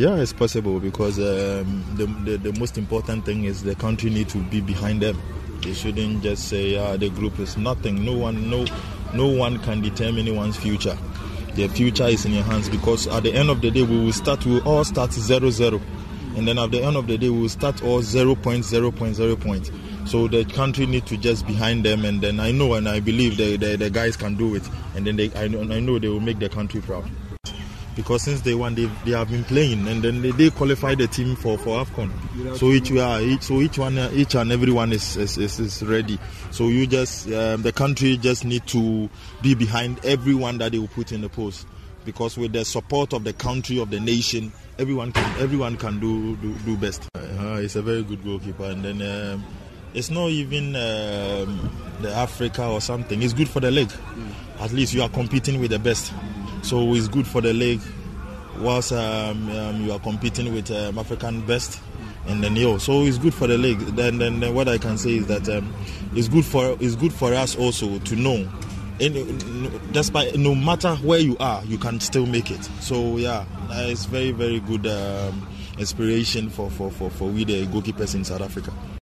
Yeah, it's possible because um, the, the, the most important thing is the country need to be behind them. They shouldn't just say, "Yeah, the group is nothing." No one, no, no one can determine anyone's future. Their future is in your hands because at the end of the day, we will start. We will all start zero zero, and then at the end of the day, we will start all zero point zero point zero point. So the country need to just behind them, and then I know and I believe the the, the guys can do it, and then they I I know they will make the country proud because since day one they, they have been playing and then they, they qualify the team for for Afcon. So each yeah, each so each one each and everyone is is, is, is ready. So you just um, the country just need to be behind everyone that they will put in the post because with the support of the country of the nation, everyone can everyone can do do, do best. Uh, he's a very good goalkeeper and then. Um, it's not even um, the Africa or something. It's good for the league. Mm. At least you are competing with the best. So it's good for the league whilst um, um, you are competing with um, African best and then yo, so it's good for the league. Then, then, then what I can say is that um, it's good for it's good for us also to know. In, despite no matter where you are, you can still make it. So yeah, it's very very good um, inspiration for, for, for, for we the goalkeepers in South Africa.